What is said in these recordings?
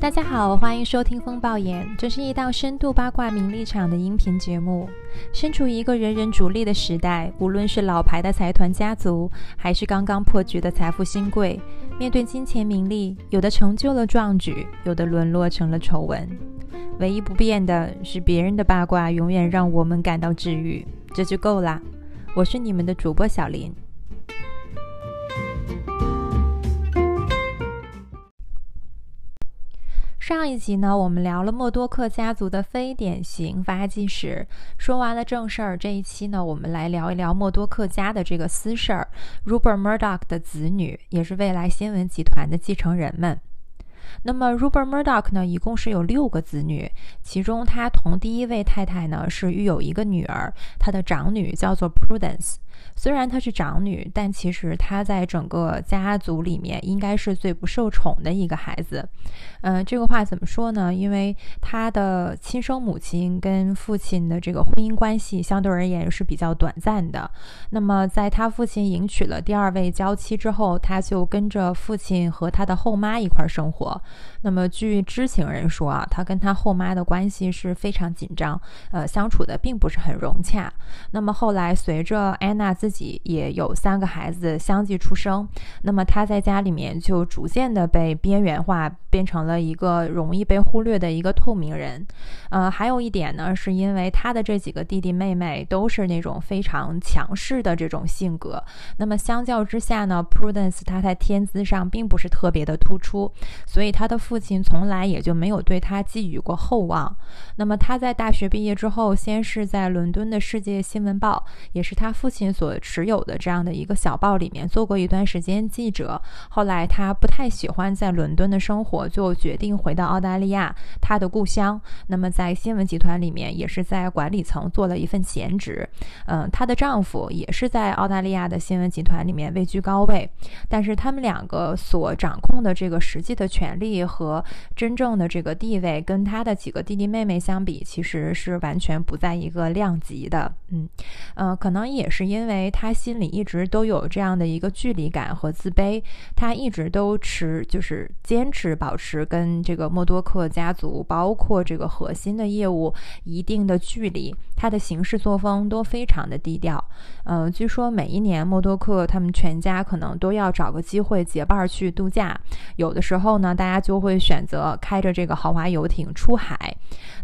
大家好，欢迎收听风暴眼，这是一档深度八卦名利场的音频节目。身处一个人人逐利的时代，无论是老牌的财团家族，还是刚刚破局的财富新贵，面对金钱名利，有的成就了壮举，有的沦落成了丑闻。唯一不变的是，别人的八卦永远让我们感到治愈，这就够啦。我是你们的主播小林。上一集呢，我们聊了默多克家族的非典型发迹史。说完了正事儿，这一期呢，我们来聊一聊默多克家的这个私事儿。Rupert Murdoch 的子女，也是未来新闻集团的继承人们。那么 Rupert Murdoch 呢，一共是有六个子女，其中他同第一位太太呢是育有一个女儿，他的长女叫做 Prudence。虽然她是长女，但其实她在整个家族里面应该是最不受宠的一个孩子。嗯，这个话怎么说呢？因为她的亲生母亲跟父亲的这个婚姻关系相对而言是比较短暂的。那么，在她父亲迎娶了第二位娇妻之后，她就跟着父亲和她的后妈一块儿生活。那么，据知情人说啊，他跟他后妈的关系是非常紧张，呃，相处的并不是很融洽。那么后来，随着安娜自己也有三个孩子相继出生，那么他在家里面就逐渐的被边缘化，变成了一个容易被忽略的一个透明人。呃，还有一点呢，是因为他的这几个弟弟妹妹都是那种非常强势的这种性格，那么相较之下呢，Prudence 他在天资上并不是特别的突出，所以他的父亲从来也就没有对他寄予过厚望。那么他在大学毕业之后，先是在伦敦的世界新闻报，也是他父亲所持有的这样的一个小报里面做过一段时间记者，后来他不太喜欢在伦敦的生活，就决定回到澳大利亚，他的故乡。那么在新闻集团里面，也是在管理层做了一份闲职。嗯，她的丈夫也是在澳大利亚的新闻集团里面位居高位，但是他们两个所掌控的这个实际的权利和真正的这个地位，跟他的几个弟弟妹妹相比，其实是完全不在一个量级的。嗯，呃，可能也是因为。他心里一直都有这样的一个距离感和自卑，他一直都持就是坚持保持跟这个默多克家族，包括这个核心的业务一定的距离。他的行事作风都非常的低调。嗯，据说每一年默多克他们全家可能都要找个机会结伴去度假，有的时候呢，大家就会选择开着这个豪华游艇出海。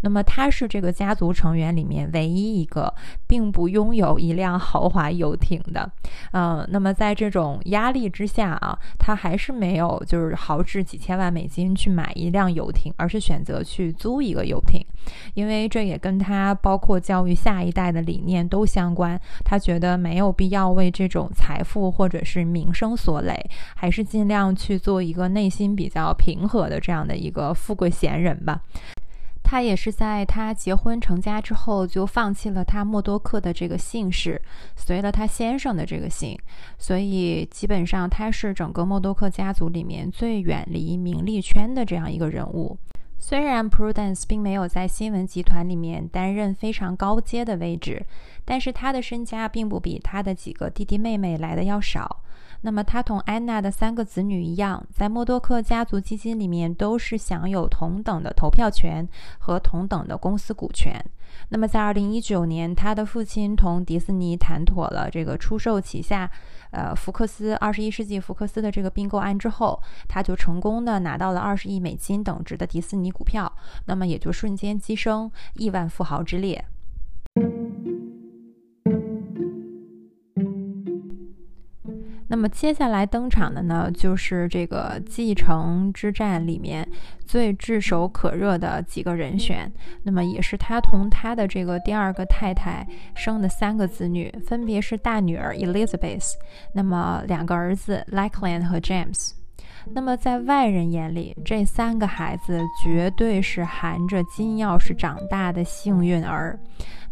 那么他是这个家族成员里面唯一一个并不拥有一辆豪华游艇的。嗯，那么在这种压力之下啊，他还是没有就是豪掷几千万美金去买一辆游艇，而是选择去租一个游艇，因为这也跟他包括教育下一代的理念都相关。他觉得没有必要为这种财富或者是名声所累，还是尽量去做一个内心比较平和的这样的一个富贵闲人吧。他也是在他结婚成家之后，就放弃了他默多克的这个姓氏，随了他先生的这个姓，所以基本上他是整个默多克家族里面最远离名利圈的这样一个人物。虽然 Prudence 并没有在新闻集团里面担任非常高阶的位置，但是他的身家并不比他的几个弟弟妹妹来的要少。那么，他同安娜的三个子女一样，在默多克家族基金里面都是享有同等的投票权和同等的公司股权。那么，在二零一九年，他的父亲同迪士尼谈妥了这个出售旗下，呃，福克斯二十一世纪福克斯的这个并购案之后，他就成功的拿到了二十亿美金等值的迪士尼股票，那么也就瞬间跻身亿万富豪之列。那么接下来登场的呢，就是这个继承之战里面最炙手可热的几个人选。那么也是他同他的这个第二个太太生的三个子女，分别是大女儿 Elizabeth，那么两个儿子 Lachlan 和 James。那么在外人眼里，这三个孩子绝对是含着金钥匙长大的幸运儿。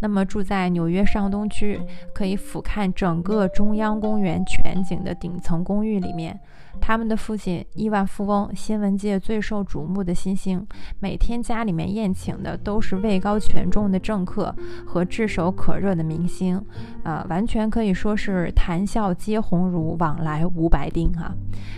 那么住在纽约上东区，可以俯瞰整个中央公园全景的顶层公寓里面，他们的父亲亿万富翁，新闻界最受瞩目的新星，每天家里面宴请的都是位高权重的政客和炙手可热的明星，啊，完全可以说是谈笑皆鸿儒，往来无白丁哈。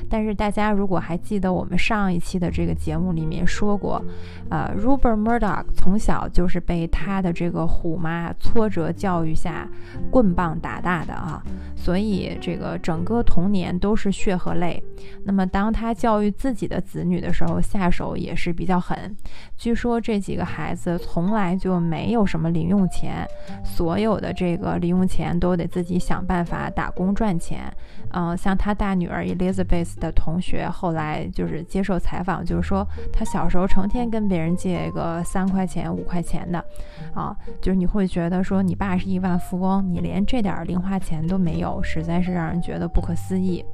但是大家如如果还记得我们上一期的这个节目里面说过，呃，Rupert Murdoch 从小就是被他的这个虎妈挫折教育下棍棒打大的啊，所以这个整个童年都是血和泪。那么当他教育自己的子女的时候，下手也是比较狠。据说这几个孩子从来就没有什么零用钱，所有的这个零用钱都得自己想办法打工赚钱。嗯，像他大女儿 Elizabeth 的同学后来就是接受采访，就是说他小时候成天跟别人借个三块钱、五块钱的，啊，就是你会觉得说你爸是亿万富翁，你连这点零花钱都没有，实在是让人觉得不可思议。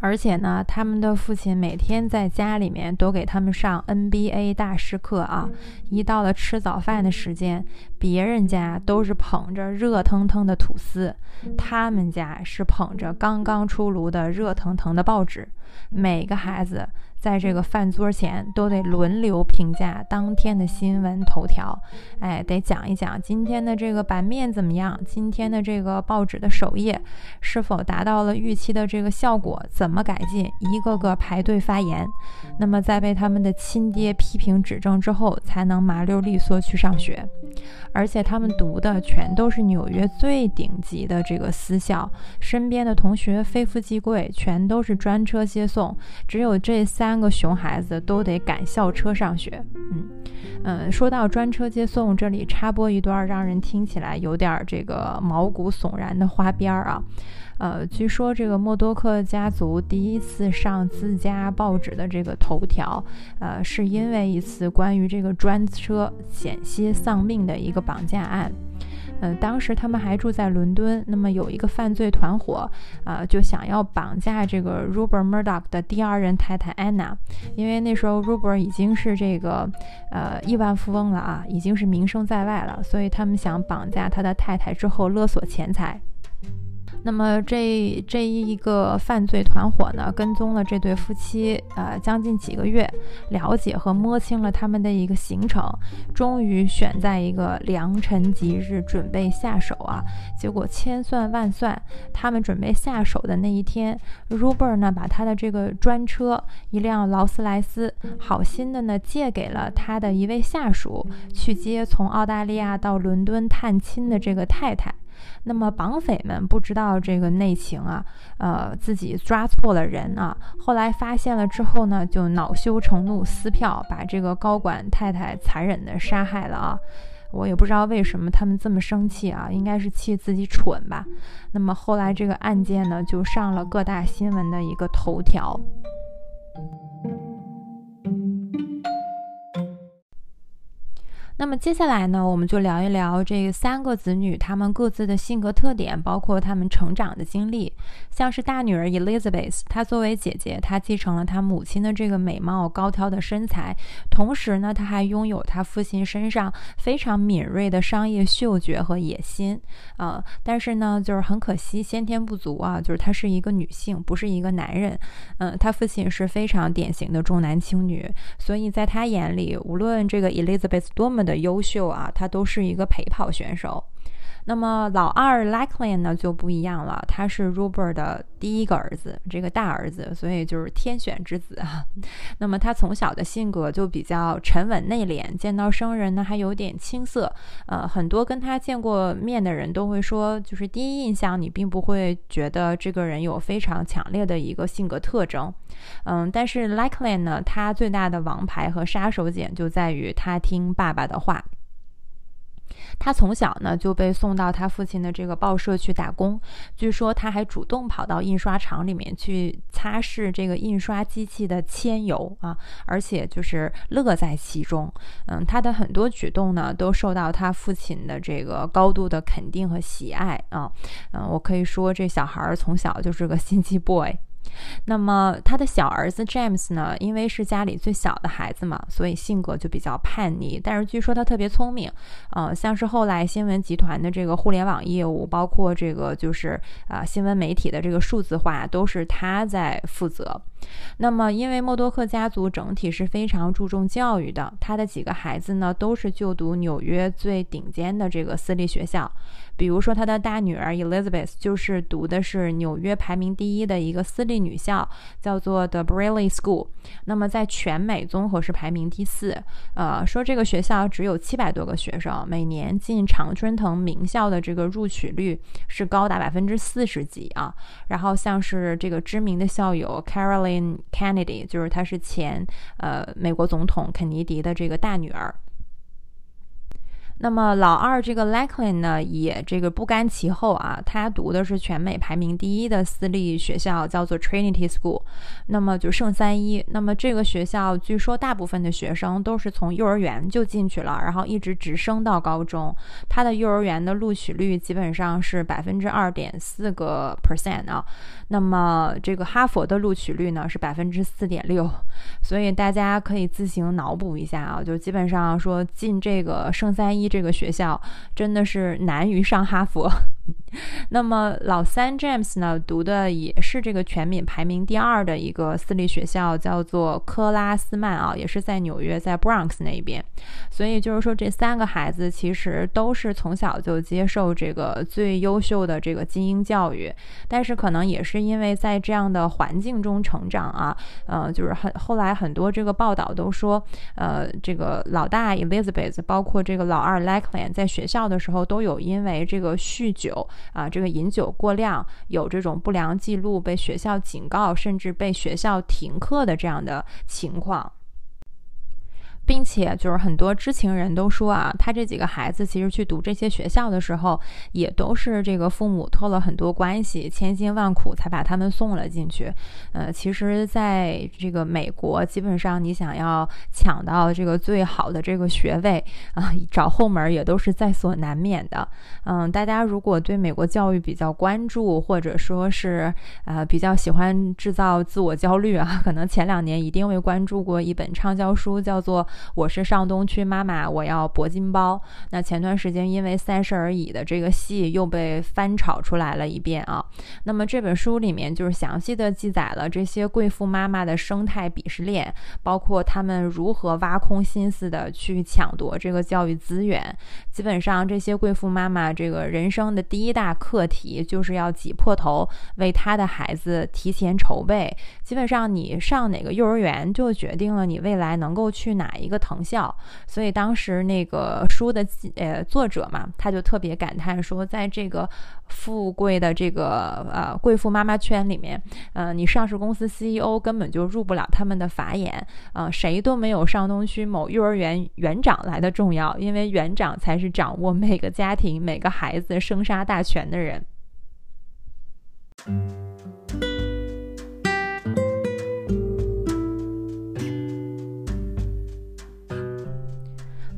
而且呢，他们的父亲每天在家里面都给他们上 NBA 大师课啊。一到了吃早饭的时间，别人家都是捧着热腾腾的吐司，他们家是捧着刚刚出炉的热腾腾的报纸。每个孩子。在这个饭桌前，都得轮流评价当天的新闻头条，哎，得讲一讲今天的这个版面怎么样，今天的这个报纸的首页是否达到了预期的这个效果，怎么改进，一个个排队发言。那么在被他们的亲爹批评指正之后，才能麻溜利索去上学。而且他们读的全都是纽约最顶级的这个私校，身边的同学非富即贵，全都是专车接送，只有这三三个熊孩子都得赶校车上学。嗯嗯，说到专车接送，这里插播一段让人听起来有点这个毛骨悚然的花边儿啊。呃，据说这个默多克家族第一次上自家报纸的这个头条，呃，是因为一次关于这个专车险些丧命的一个绑架案。嗯，当时他们还住在伦敦，那么有一个犯罪团伙，啊，就想要绑架这个 Rupert Murdoch 的第二任太太 Anna，因为那时候 Rupert 已经是这个呃亿万富翁了啊，已经是名声在外了，所以他们想绑架他的太太之后勒索钱财。那么这这一个犯罪团伙呢，跟踪了这对夫妻，呃，将近几个月，了解和摸清了他们的一个行程，终于选在一个良辰吉日准备下手啊。结果千算万算，他们准备下手的那一天，Ruber 呢把他的这个专车，一辆劳斯莱斯，好心的呢借给了他的一位下属，去接从澳大利亚到伦敦探亲的这个太太。那么绑匪们不知道这个内情啊，呃，自己抓错了人啊。后来发现了之后呢，就恼羞成怒撕票，把这个高管太太残忍的杀害了啊。我也不知道为什么他们这么生气啊，应该是气自己蠢吧。那么后来这个案件呢，就上了各大新闻的一个头条。那么接下来呢，我们就聊一聊这三个子女他们各自的性格特点，包括他们成长的经历。像是大女儿 Elizabeth，她作为姐姐，她继承了她母亲的这个美貌、高挑的身材，同时呢，她还拥有她父亲身上非常敏锐的商业嗅觉和野心啊。但是呢，就是很可惜，先天不足啊，就是她是一个女性，不是一个男人。嗯，她父亲是非常典型的重男轻女，所以在他眼里，无论这个 Elizabeth 多么的优秀啊，他都是一个陪跑选手。那么老二 Lachlan 呢就不一样了，他是 Rupert 的第一个儿子，这个大儿子，所以就是天选之子啊。那么他从小的性格就比较沉稳内敛，见到生人呢还有点青涩。呃，很多跟他见过面的人都会说，就是第一印象你并不会觉得这个人有非常强烈的一个性格特征。嗯，但是 Lachlan 呢，他最大的王牌和杀手锏就在于他听爸爸的话。他从小呢就被送到他父亲的这个报社去打工，据说他还主动跑到印刷厂里面去擦拭这个印刷机器的铅油啊，而且就是乐在其中。嗯，他的很多举动呢都受到他父亲的这个高度的肯定和喜爱啊。嗯，我可以说这小孩儿从小就是个 心机 boy。那么他的小儿子 James 呢？因为是家里最小的孩子嘛，所以性格就比较叛逆。但是据说他特别聪明，呃，像是后来新闻集团的这个互联网业务，包括这个就是啊新闻媒体的这个数字化，都是他在负责。那么，因为默多克家族整体是非常注重教育的，他的几个孩子呢都是就读纽约最顶尖的这个私立学校。比如说，他的大女儿 Elizabeth 就是读的是纽约排名第一的一个私立女校，叫做 The Braley School。那么在全美综合是排名第四。呃，说这个学校只有七百多个学生，每年进常春藤名校的这个入取率是高达百分之四十几啊。然后像是这个知名的校友 Caroline Kennedy，就是她是前呃美国总统肯尼迪的这个大女儿。那么老二这个 Lachlan 呢，也这个不甘其后啊，他读的是全美排名第一的私立学校，叫做 Trinity School，那么就圣三一。那么这个学校据说大部分的学生都是从幼儿园就进去了，然后一直直升到高中。他的幼儿园的录取率基本上是百分之二点四个 percent 啊。那么这个哈佛的录取率呢是百分之四点六，所以大家可以自行脑补一下啊，就基本上说进这个圣三一。这个学校真的是难于上哈佛。那么老三 James 呢，读的也是这个全美排名第二的一个私立学校，叫做科拉斯曼啊，也是在纽约，在 Bronx 那一边。所以就是说，这三个孩子其实都是从小就接受这个最优秀的这个精英教育，但是可能也是因为在这样的环境中成长啊，呃，就是很后来很多这个报道都说，呃，这个老大 Elizabeth，包括这个老二 Lachlan，在学校的时候都有因为这个酗酒。啊，这个饮酒过量，有这种不良记录，被学校警告，甚至被学校停课的这样的情况。并且就是很多知情人都说啊，他这几个孩子其实去读这些学校的时候，也都是这个父母托了很多关系，千辛万苦才把他们送了进去。呃，其实，在这个美国，基本上你想要抢到这个最好的这个学位啊，找后门也都是在所难免的。嗯，大家如果对美国教育比较关注，或者说是呃比较喜欢制造自我焦虑啊，可能前两年一定会关注过一本畅销书，叫做。我是上东区妈妈，我要铂金包。那前段时间因为《三十而已》的这个戏又被翻炒出来了一遍啊。那么这本书里面就是详细的记载了这些贵妇妈妈的生态鄙视链，包括她们如何挖空心思的去抢夺这个教育资源。基本上这些贵妇妈妈这个人生的第一大课题就是要挤破头为她的孩子提前筹备。基本上你上哪个幼儿园就决定了你未来能够去哪一。一个藤校，所以当时那个书的呃作者嘛，他就特别感叹说，在这个富贵的这个呃贵妇妈妈圈里面，呃，你上市公司 CEO 根本就入不了他们的法眼，啊，谁都没有上东区某幼儿园园长来的重要，因为园长才是掌握每个家庭每个孩子生杀大权的人。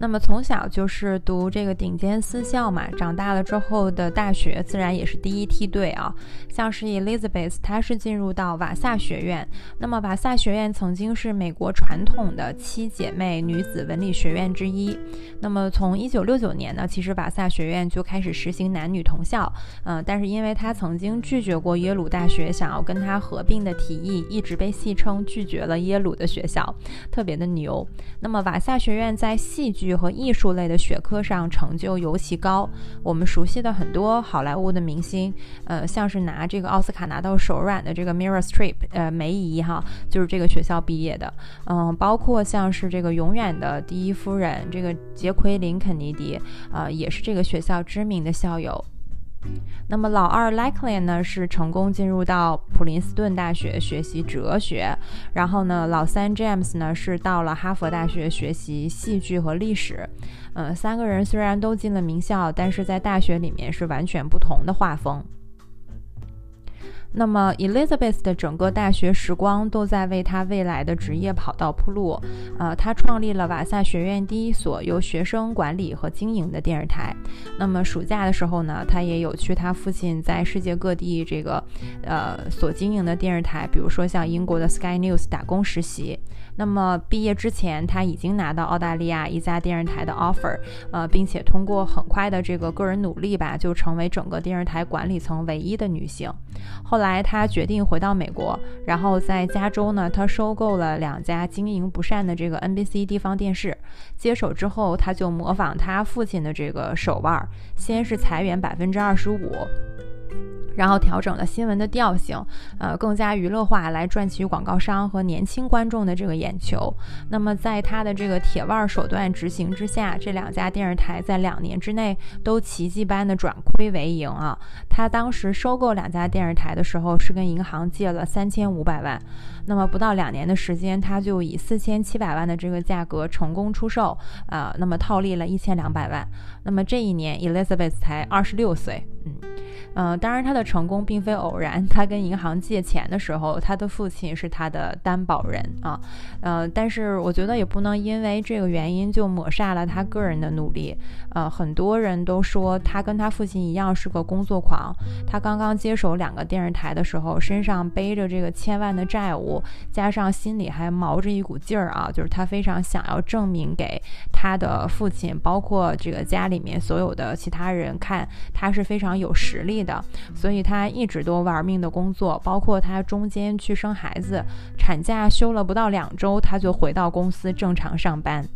那么从小就是读这个顶尖私校嘛，长大了之后的大学自然也是第一梯队啊。像是 Elizabeth，她是进入到瓦萨学院。那么瓦萨学院曾经是美国传统的七姐妹女子文理学院之一。那么从1969年呢，其实瓦萨学院就开始实行男女同校。嗯，但是因为她曾经拒绝过耶鲁大学想要跟她合并的提议，一直被戏称拒绝了耶鲁的学校，特别的牛。那么瓦萨学院在戏剧和艺术类的学科上成就尤其高。我们熟悉的很多好莱坞的明星，呃，像是拿这个奥斯卡拿到手软的这个 mirror Strip，呃，梅姨哈，就是这个学校毕业的。嗯，包括像是这个永远的第一夫人这个杰奎琳肯尼迪，呃，也是这个学校知名的校友。那么老二 Lachlan 呢是成功进入到普林斯顿大学学习哲学，然后呢老三 James 呢是到了哈佛大学学习戏剧和历史。嗯，三个人虽然都进了名校，但是在大学里面是完全不同的画风。那么，Elizabeth 的整个大学时光都在为她未来的职业跑道铺路。呃，她创立了瓦萨学院第一所由学生管理和经营的电视台。那么暑假的时候呢，她也有去她父亲在世界各地这个呃所经营的电视台，比如说像英国的 Sky News 打工实习。那么毕业之前，她已经拿到澳大利亚一家电视台的 offer，呃，并且通过很快的这个个人努力吧，就成为整个电视台管理层唯一的女性。后来他决定回到美国，然后在加州呢，他收购了两家经营不善的这个 NBC 地方电视。接手之后，他就模仿他父亲的这个手腕，先是裁员百分之二十五。然后调整了新闻的调性，呃，更加娱乐化，来赚取广告商和年轻观众的这个眼球。那么，在他的这个铁腕手段执行之下，这两家电视台在两年之内都奇迹般的转亏为盈啊！他当时收购两家电视台的时候，是跟银行借了三千五百万。那么不到两年的时间，他就以四千七百万的这个价格成功出售，啊，那么套利了一千两百万。那么这一年，Elizabeth 才二十六岁，嗯。嗯，当然，他的成功并非偶然。他跟银行借钱的时候，他的父亲是他的担保人啊。呃，但是我觉得也不能因为这个原因就抹杀了他个人的努力。呃，很多人都说他跟他父亲一样是个工作狂。他刚刚接手两个电视台的时候，身上背着这个千万的债务，加上心里还毛着一股劲儿啊，就是他非常想要证明给他的父亲，包括这个家里面所有的其他人看，他是非常有实力。的，所以他一直都玩命的工作，包括他中间去生孩子，产假休了不到两周，他就回到公司正常上班。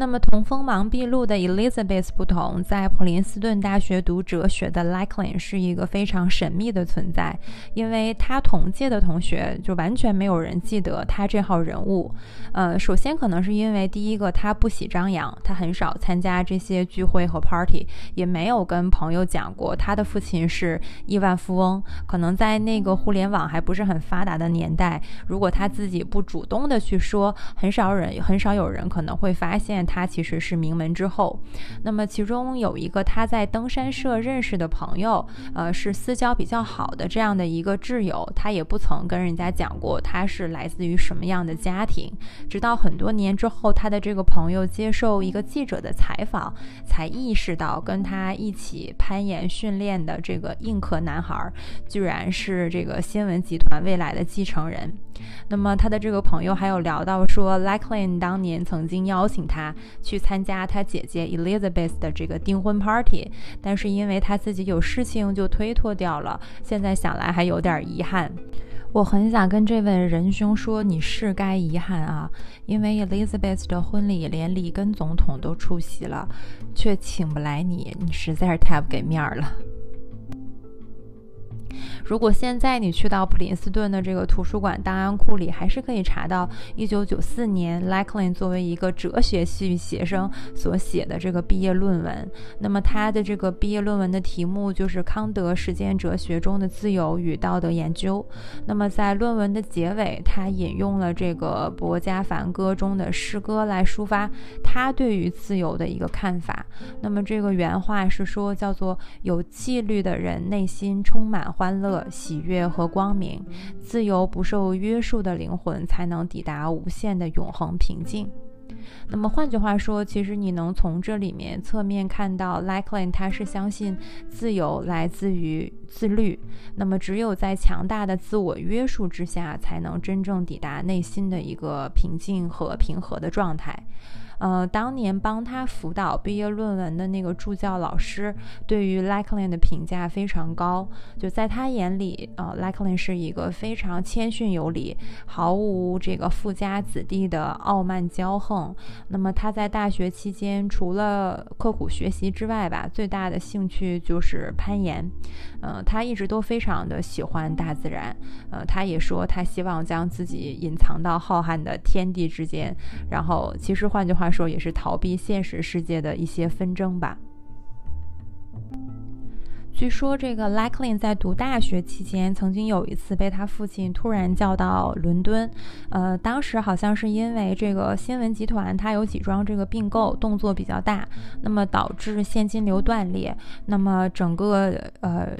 那么，同锋芒毕露的 Elizabeth 不同，在普林斯顿大学读哲学的 Lachlan 是一个非常神秘的存在，因为他同届的同学就完全没有人记得他这号人物。呃，首先可能是因为第一个，他不喜张扬，他很少参加这些聚会和 party，也没有跟朋友讲过他的父亲是亿万富翁。可能在那个互联网还不是很发达的年代，如果他自己不主动的去说，很少人很少有人可能会发现。他其实是名门之后，那么其中有一个他在登山社认识的朋友，呃，是私交比较好的这样的一个挚友，他也不曾跟人家讲过他是来自于什么样的家庭，直到很多年之后，他的这个朋友接受一个记者的采访，才意识到跟他一起攀岩训练的这个硬壳男孩，居然是这个新闻集团未来的继承人。那么他的这个朋友还有聊到说 l a c k l a n 当年曾经邀请他。去参加他姐姐 Elizabeth 的这个订婚 party，但是因为他自己有事情就推脱掉了。现在想来还有点遗憾。我很想跟这位仁兄说，你是该遗憾啊，因为 Elizabeth 的婚礼连里根总统都出席了，却请不来你，你实在是太不给面儿了。如果现在你去到普林斯顿的这个图书馆档案库里，还是可以查到1994年 Lachlan 作为一个哲学系学生所写的这个毕业论文。那么他的这个毕业论文的题目就是康德实践哲学中的自由与道德研究。那么在论文的结尾，他引用了这个《伯加凡歌》中的诗歌来抒发他对于自由的一个看法。那么这个原话是说，叫做有纪律的人内心充满欢。乐喜悦和光明，自由不受约束的灵魂才能抵达无限的永恒平静。那么换句话说，其实你能从这里面侧面看到 lakeland 他是相信自由来自于自律。那么只有在强大的自我约束之下，才能真正抵达内心的一个平静和平和的状态。呃，当年帮他辅导毕业论文的那个助教老师，对于 Lachlan 的评价非常高。就在他眼里，呃，Lachlan 是一个非常谦逊有礼、毫无这个富家子弟的傲慢骄横。那么他在大学期间，除了刻苦学习之外吧，最大的兴趣就是攀岩。嗯，他一直都非常的喜欢大自然。呃，他也说他希望将自己隐藏到浩瀚的天地之间。然后，其实换句话说，也是逃避现实世界的一些纷争吧。据说这个 Likely 在读大学期间，曾经有一次被他父亲突然叫到伦敦，呃，当时好像是因为这个新闻集团它有几桩这个并购动作比较大，那么导致现金流断裂，那么整个呃。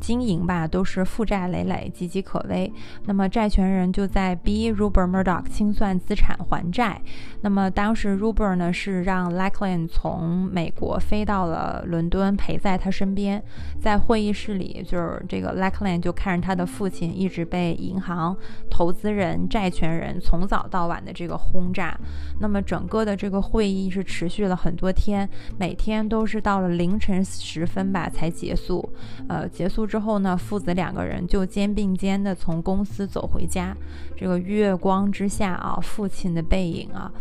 经营吧都是负债累累、岌岌可危。那么债权人就在逼 Ruber Murdoch 清算资产还债。那么当时 Ruber 呢是让 Lachlan 从美国飞到了伦敦陪在他身边，在会议室里，就是这个 Lachlan 就看着他的父亲一直被银行、投资人、债权人从早到晚的这个轰炸。那么整个的这个会议是持续了很多天，每天都是到了凌晨时分吧才结束。呃，结束之后呢，父子两个人就肩并肩的从公司走回家。这个月光之下啊，父亲的背影啊。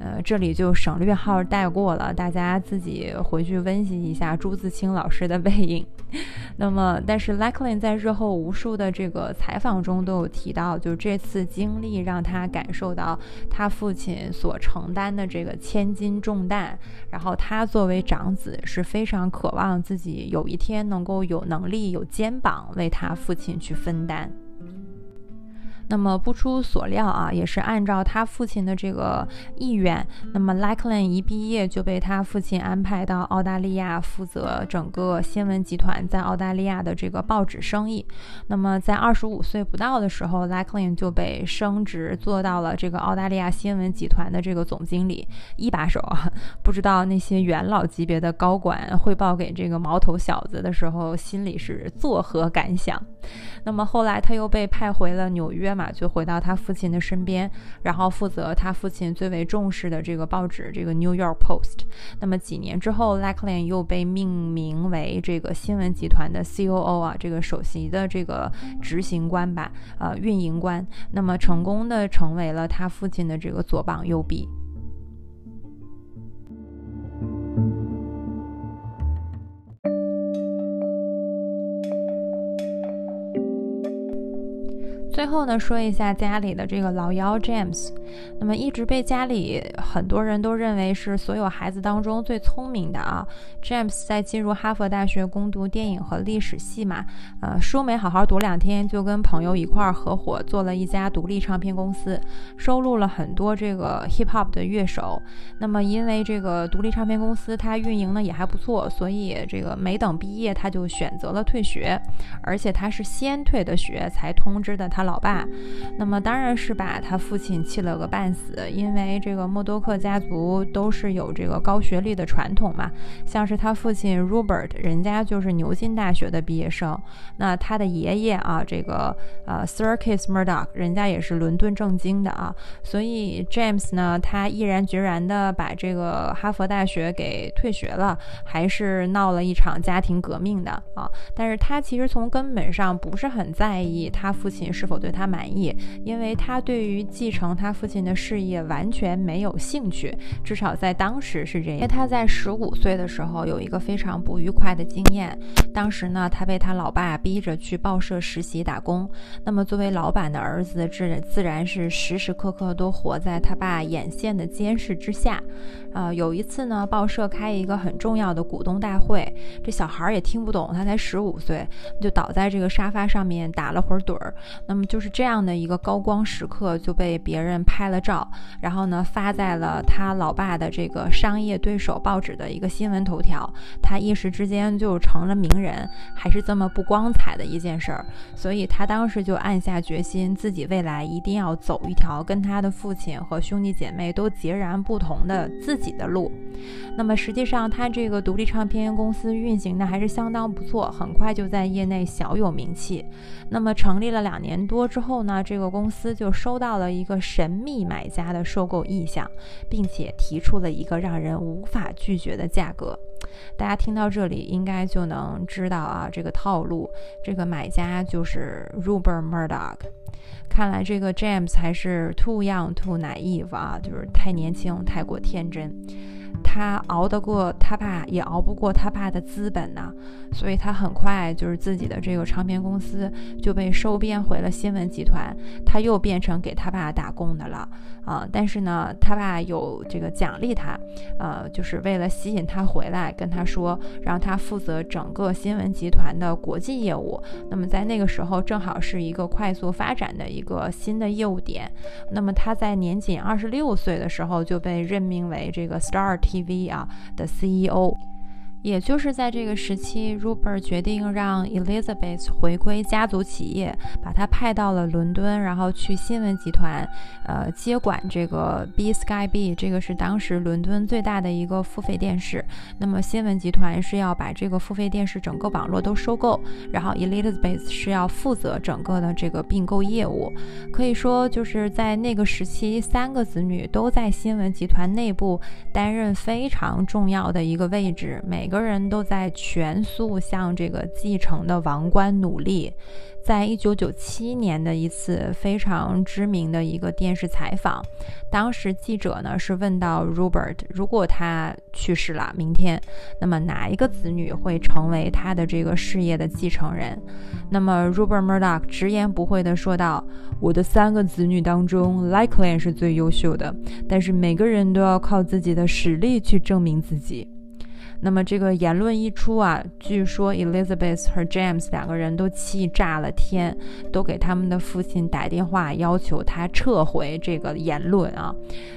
呃，这里就省略号带过了，大家自己回去温习一下朱自清老师的背影。那么，但是 Lacklin 在日后无数的这个采访中都有提到，就这次经历让他感受到他父亲所承担的这个千斤重担，然后他作为长子是非常渴望自己有一天能够有能力、有肩膀为他父亲去分担。那么不出所料啊，也是按照他父亲的这个意愿，那么 Lachlan 一毕业就被他父亲安排到澳大利亚负责整个新闻集团在澳大利亚的这个报纸生意。那么在二十五岁不到的时候，Lachlan 就被升职做到了这个澳大利亚新闻集团的这个总经理一把手啊。不知道那些元老级别的高管汇报给这个毛头小子的时候，心里是作何感想？那么后来他又被派回了纽约。就回到他父亲的身边，然后负责他父亲最为重视的这个报纸，这个《New York Post》。那么几年之后，Lackland 又被命名为这个新闻集团的 COO 啊，这个首席的这个执行官吧，呃，运营官。那么成功的成为了他父亲的这个左膀右臂。最后呢，说一下家里的这个老幺 James，那么一直被家里很多人都认为是所有孩子当中最聪明的啊。James 在进入哈佛大学攻读电影和历史系嘛，呃，书没好好读两天，就跟朋友一块儿合伙做了一家独立唱片公司，收录了很多这个 hip hop 的乐手。那么因为这个独立唱片公司它运营呢也还不错，所以这个没等毕业他就选择了退学，而且他是先退的学才通知的他老。老爸，那么当然是把他父亲气了个半死，因为这个默多克家族都是有这个高学历的传统嘛，像是他父亲 Robert，人家就是牛津大学的毕业生，那他的爷爷啊，这个呃 Sir Keith Murdoch，人家也是伦敦政经的啊，所以 James 呢，他毅然决然的把这个哈佛大学给退学了，还是闹了一场家庭革命的啊，但是他其实从根本上不是很在意他父亲是否。对他满意，因为他对于继承他父亲的事业完全没有兴趣，至少在当时是这样。因为他在十五岁的时候有一个非常不愉快的经验，当时呢，他被他老爸逼着去报社实习打工。那么作为老板的儿子，自自然是时时刻刻都活在他爸眼线的监视之下。啊，有一次呢，报社开一个很重要的股东大会，这小孩儿也听不懂，他才十五岁，就倒在这个沙发上面打了会儿盹儿。那么就是这样的一个高光时刻，就被别人拍了照，然后呢发在了他老爸的这个商业对手报纸的一个新闻头条，他一时之间就成了名人，还是这么不光彩的一件事儿。所以他当时就暗下决心，自己未来一定要走一条跟他的父亲和兄弟姐妹都截然不同的自。己的路，那么实际上他这个独立唱片公司运行的还是相当不错，很快就在业内小有名气。那么成立了两年多之后呢，这个公司就收到了一个神秘买家的收购意向，并且提出了一个让人无法拒绝的价格。大家听到这里应该就能知道啊，这个套路，这个买家就是 Rupert Murdoch。看来这个 James 还是 too young too naive 啊，就是太年轻，太过天真。他熬得过他爸，也熬不过他爸的资本呢，所以他很快就是自己的这个唱片公司就被收编回了新闻集团，他又变成给他爸打工的了啊！但是呢，他爸有这个奖励他，呃，就是为了吸引他回来，跟他说让他负责整个新闻集团的国际业务。那么在那个时候，正好是一个快速发展的一个个新的业务点。那么他在年仅二十六岁的时候就被任命为这个 Star。TV 啊的 CEO，也就是在这个时期，Rupert 决定让 Elizabeth 回归家族企业，把她派到了伦敦，然后去新闻集团，呃，接管这个 B Sky B，这个是当时伦敦最大的一个付费电视。那么新闻集团是要把这个付费电视整个网络都收购，然后 Elizabeth 是要负责整个的这个并购业务。可以说，就是在那个时期，三个子女都在新闻集团内部担任非常重要的一个位置，每。每个人都在全速向这个继承的王冠努力。在一九九七年的一次非常知名的一个电视采访，当时记者呢是问到 Robert，如果他去世了，明天，那么哪一个子女会成为他的这个事业的继承人？那么 Robert Murdoch 直言不讳地说道：“我的三个子女当中 l i k e l y 是最优秀的，但是每个人都要靠自己的实力去证明自己。”那么这个言论一出啊，据说 Elizabeth 和 James 两个人都气炸了天，都给他们的父亲打电话，要求他撤回这个言论啊。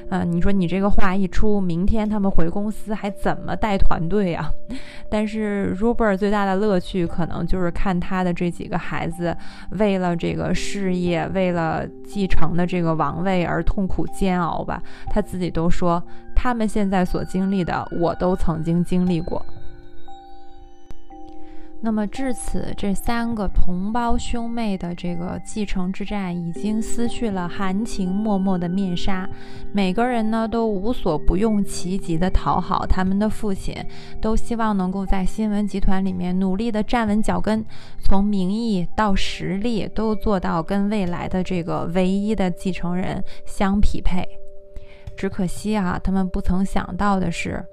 呃，你说你这个话一出，明天他们回公司还怎么带团队啊？但是 r u b e r 最大的乐趣可能就是看他的这几个孩子为了这个事业，为了继承的这个王位而痛苦煎熬吧。他自己都说。他们现在所经历的，我都曾经经历过。那么至此，这三个同胞兄妹的这个继承之战已经撕去了含情脉脉的面纱。每个人呢，都无所不用其极的讨好他们的父亲，都希望能够在新闻集团里面努力的站稳脚跟，从名义到实力都做到跟未来的这个唯一的继承人相匹配。只可惜啊，他们不曾想到的是，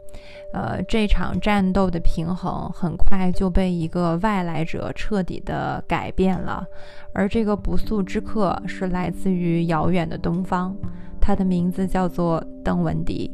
呃，这场战斗的平衡很快就被一个外来者彻底的改变了。而这个不速之客是来自于遥远的东方，他的名字叫做邓文迪。